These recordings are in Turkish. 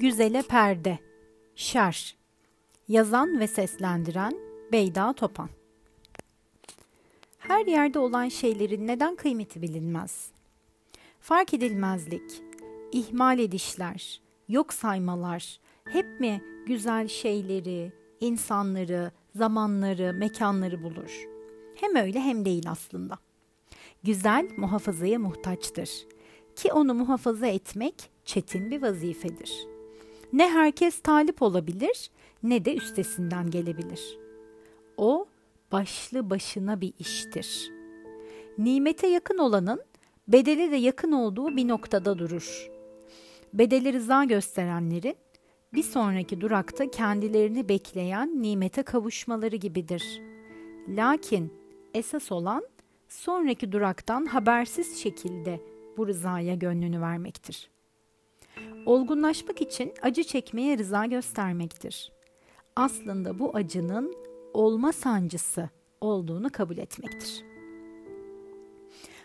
Güzele Perde Şer Yazan ve seslendiren Beyda Topan Her yerde olan şeylerin neden kıymeti bilinmez? Fark edilmezlik, ihmal edişler, yok saymalar hep mi güzel şeyleri, insanları, zamanları, mekanları bulur? Hem öyle hem değil aslında. Güzel muhafazaya muhtaçtır ki onu muhafaza etmek çetin bir vazifedir. Ne herkes talip olabilir ne de üstesinden gelebilir. O başlı başına bir iştir. Nimete yakın olanın bedeli de yakın olduğu bir noktada durur. Bedeli rıza gösterenlerin bir sonraki durakta kendilerini bekleyen nimete kavuşmaları gibidir. Lakin esas olan sonraki duraktan habersiz şekilde bu rızaya gönlünü vermektir. Olgunlaşmak için acı çekmeye rıza göstermektir. Aslında bu acının olma sancısı olduğunu kabul etmektir.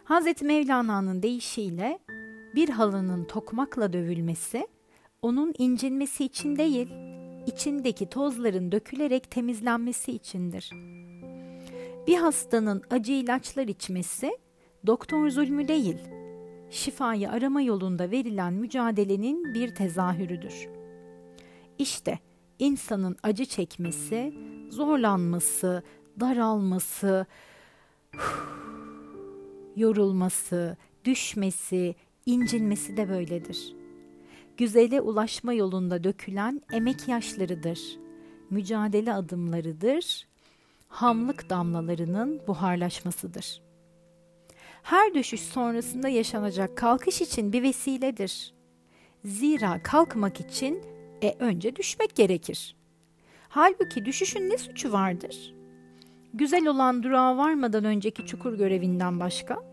Hz. Mevlana'nın deyişiyle bir halının tokmakla dövülmesi, onun incinmesi için değil, içindeki tozların dökülerek temizlenmesi içindir. Bir hastanın acı ilaçlar içmesi, doktor zulmü değil, şifayı arama yolunda verilen mücadelenin bir tezahürüdür. İşte insanın acı çekmesi, zorlanması, daralması, yorulması, düşmesi, incinmesi de böyledir. Güzele ulaşma yolunda dökülen emek yaşlarıdır, mücadele adımlarıdır, hamlık damlalarının buharlaşmasıdır.'' Her düşüş sonrasında yaşanacak kalkış için bir vesiledir. Zira kalkmak için e, önce düşmek gerekir. Halbuki düşüşün ne suçu vardır? Güzel olan durağa varmadan önceki çukur görevinden başka?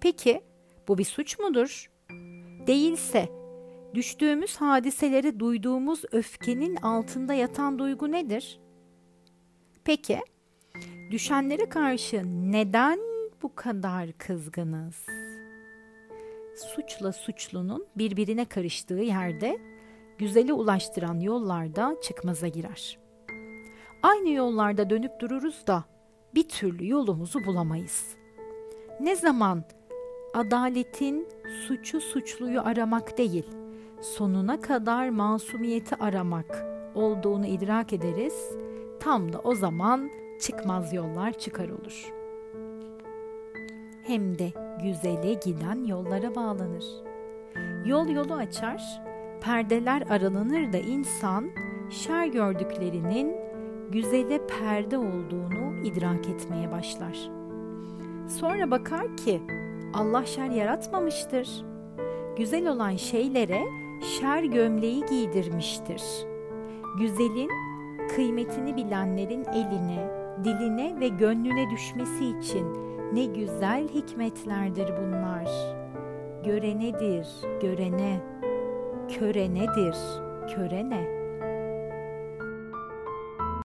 Peki bu bir suç mudur? Değilse düştüğümüz hadiselere duyduğumuz öfkenin altında yatan duygu nedir? Peki düşenlere karşı neden bu kadar kızgınız? Suçla suçlunun birbirine karıştığı yerde güzeli ulaştıran yollarda çıkmaza girer. Aynı yollarda dönüp dururuz da bir türlü yolumuzu bulamayız. Ne zaman adaletin suçu suçluyu aramak değil, sonuna kadar masumiyeti aramak olduğunu idrak ederiz. Tam da o zaman çıkmaz yollar çıkar olur.'' Hem de güzele giden yollara bağlanır. Yol yolu açar, perdeler aralanır da insan şer gördüklerinin güzele perde olduğunu idrak etmeye başlar. Sonra bakar ki Allah şer yaratmamıştır. Güzel olan şeylere şer gömleği giydirmiştir. Güzelin kıymetini bilenlerin eline, diline ve gönlüne düşmesi için ne güzel hikmetlerdir bunlar. Görenedir, görene, körenedir, körene.